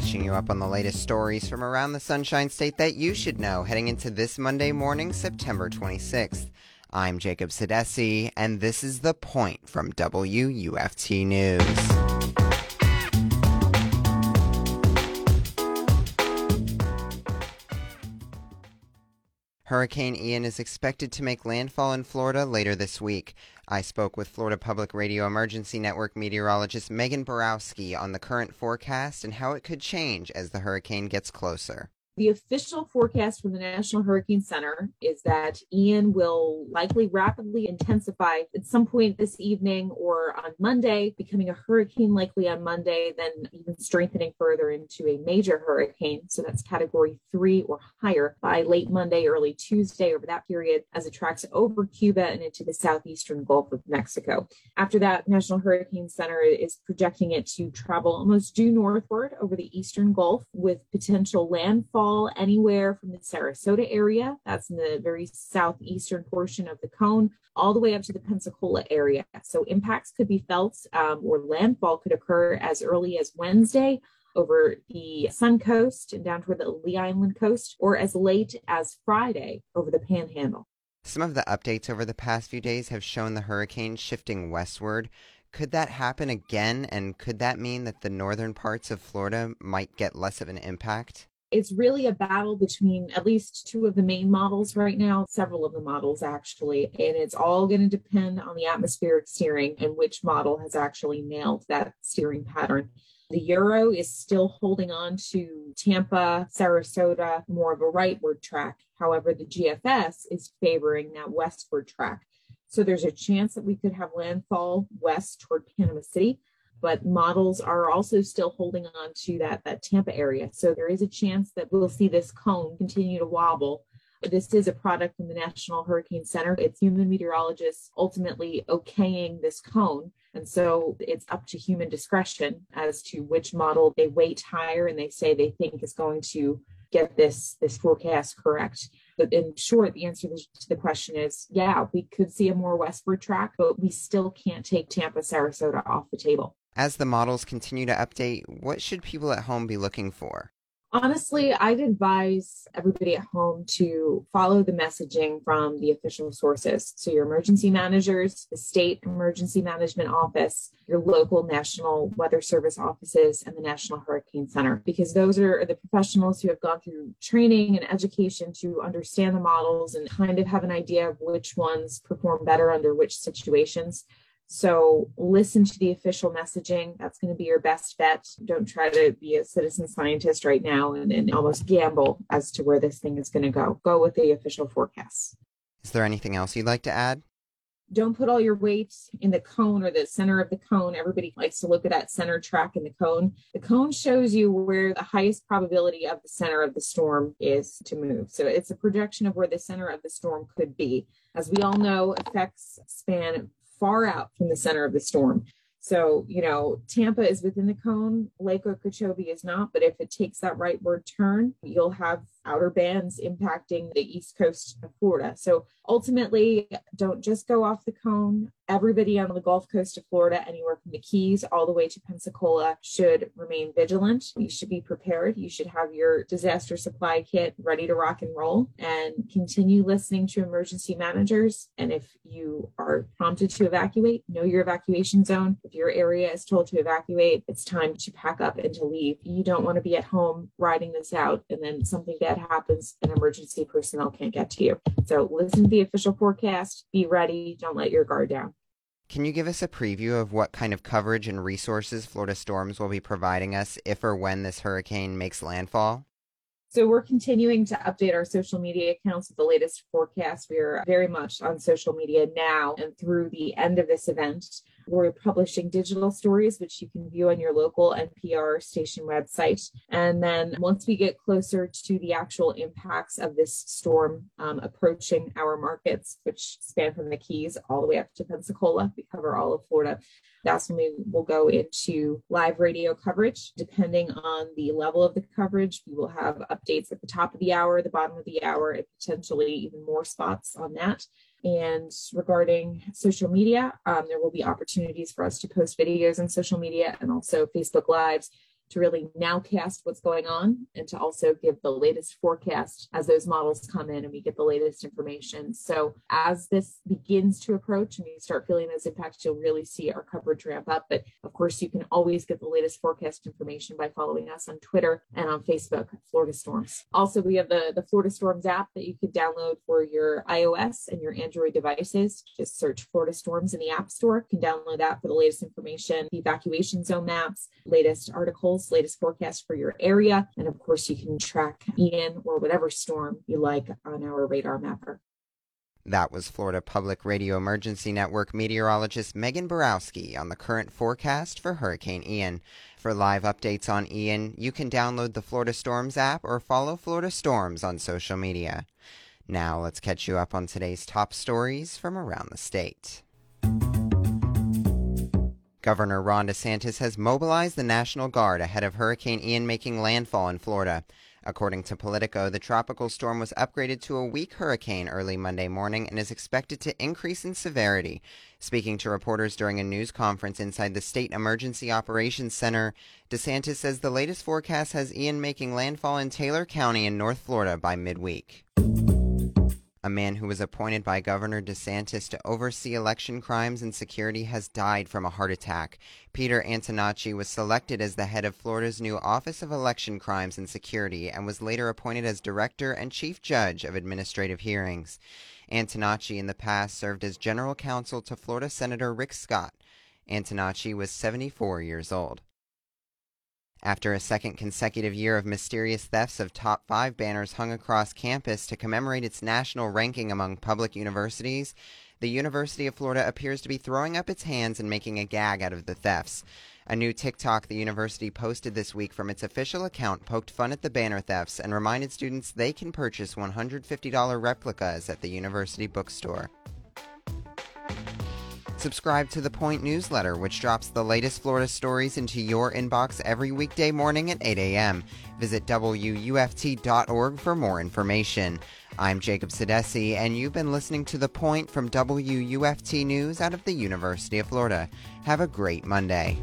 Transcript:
catching you up on the latest stories from around the Sunshine State that you should know heading into this Monday morning, September 26th. I'm Jacob Sedesse, and this is The Point from WUFT News. Hurricane Ian is expected to make landfall in Florida later this week. I spoke with Florida Public Radio Emergency Network meteorologist Megan Borowski on the current forecast and how it could change as the hurricane gets closer. The official forecast from the National Hurricane Center is that Ian will likely rapidly intensify at some point this evening or on Monday, becoming a hurricane likely on Monday, then even strengthening further into a major hurricane. So that's category three or higher by late Monday, early Tuesday over that period as it tracks over Cuba and into the southeastern Gulf of Mexico. After that, National Hurricane Center is projecting it to travel almost due northward over the eastern Gulf with potential landfall anywhere from the Sarasota area, that's in the very southeastern portion of the cone, all the way up to the Pensacola area. So impacts could be felt um, or landfall could occur as early as Wednesday over the Sun Coast and down toward the Lee Island coast, or as late as Friday over the Panhandle. Some of the updates over the past few days have shown the hurricane shifting westward. Could that happen again? And could that mean that the northern parts of Florida might get less of an impact? It's really a battle between at least two of the main models right now, several of the models actually, and it's all going to depend on the atmospheric steering and which model has actually nailed that steering pattern. The Euro is still holding on to Tampa, Sarasota, more of a rightward track. However, the GFS is favoring that westward track. So there's a chance that we could have landfall west toward Panama City but models are also still holding on to that, that Tampa area. So there is a chance that we'll see this cone continue to wobble. This is a product from the National Hurricane Center. It's human meteorologists ultimately okaying this cone. And so it's up to human discretion as to which model they weight higher and they say they think is going to get this, this forecast correct. But in short, the answer to the question is yeah, we could see a more westward track, but we still can't take Tampa, Sarasota off the table. As the models continue to update, what should people at home be looking for? Honestly, I'd advise everybody at home to follow the messaging from the official sources. So, your emergency managers, the state emergency management office, your local national weather service offices, and the National Hurricane Center, because those are the professionals who have gone through training and education to understand the models and kind of have an idea of which ones perform better under which situations. So listen to the official messaging. That's going to be your best bet. Don't try to be a citizen scientist right now and, and almost gamble as to where this thing is going to go. Go with the official forecasts. Is there anything else you'd like to add? Don't put all your weight in the cone or the center of the cone. Everybody likes to look at that center track in the cone. The cone shows you where the highest probability of the center of the storm is to move. So it's a projection of where the center of the storm could be. As we all know, effects span far out from the center of the storm. So, you know, Tampa is within the cone, Lake Okeechobee is not, but if it takes that rightward turn, you'll have outer bands impacting the east coast of Florida. So ultimately, don't just go off the cone. Everybody on the Gulf Coast of Florida, anywhere from the Keys all the way to Pensacola, should remain vigilant. You should be prepared. You should have your disaster supply kit ready to rock and roll and continue listening to emergency managers. And if you are prompted to evacuate, know your evacuation zone. If your area is told to evacuate, it's time to pack up and to leave. You don't want to be at home riding this out and then something bad happens and emergency personnel can't get to you. So listen to the official forecast, be ready, don't let your guard down. Can you give us a preview of what kind of coverage and resources Florida Storms will be providing us if or when this hurricane makes landfall? So we're continuing to update our social media accounts with the latest forecast. We are very much on social media now and through the end of this event. We're publishing digital stories, which you can view on your local NPR station website. And then once we get closer to the actual impacts of this storm um, approaching our markets, which span from the Keys all the way up to Pensacola, we cover all of Florida. That's when we will go into live radio coverage. Depending on the level of the coverage, we will have updates at the top of the hour, the bottom of the hour, and potentially even more spots on that. And regarding social media, um, there will be opportunities for us to post videos on social media and also Facebook Lives to really nowcast what's going on and to also give the latest forecast as those models come in and we get the latest information. So as this begins to approach and we start feeling those impacts, you'll really see our coverage ramp up. But of course, you can always get the latest forecast information by following us on Twitter and on Facebook, Florida Storms. Also, we have the, the Florida Storms app that you could download for your iOS and your Android devices. Just search Florida Storms in the App Store. You can download that for the latest information, the evacuation zone maps, latest articles, latest forecast for your area. And of course, you can track Ian or whatever storm you like on our radar mapper. That was Florida Public Radio Emergency Network meteorologist Megan Borowski on the current forecast for Hurricane Ian. For live updates on Ian, you can download the Florida Storms app or follow Florida Storms on social media. Now let's catch you up on today's top stories from around the state. Governor Ron DeSantis has mobilized the National Guard ahead of Hurricane Ian making landfall in Florida. According to Politico, the tropical storm was upgraded to a weak hurricane early Monday morning and is expected to increase in severity. Speaking to reporters during a news conference inside the State Emergency Operations Center, DeSantis says the latest forecast has Ian making landfall in Taylor County in North Florida by midweek. A man who was appointed by Governor DeSantis to oversee election crimes and security has died from a heart attack. Peter Antonacci was selected as the head of Florida's new Office of Election Crimes and Security and was later appointed as Director and Chief Judge of Administrative Hearings. Antonacci in the past served as General Counsel to Florida Senator Rick Scott. Antonacci was 74 years old. After a second consecutive year of mysterious thefts of top five banners hung across campus to commemorate its national ranking among public universities, the University of Florida appears to be throwing up its hands and making a gag out of the thefts. A new TikTok the university posted this week from its official account poked fun at the banner thefts and reminded students they can purchase $150 replicas at the university bookstore. Subscribe to the Point newsletter, which drops the latest Florida stories into your inbox every weekday morning at 8 a.m. Visit WUFT.org for more information. I'm Jacob Sedesse, and you've been listening to The Point from WUFT News out of the University of Florida. Have a great Monday.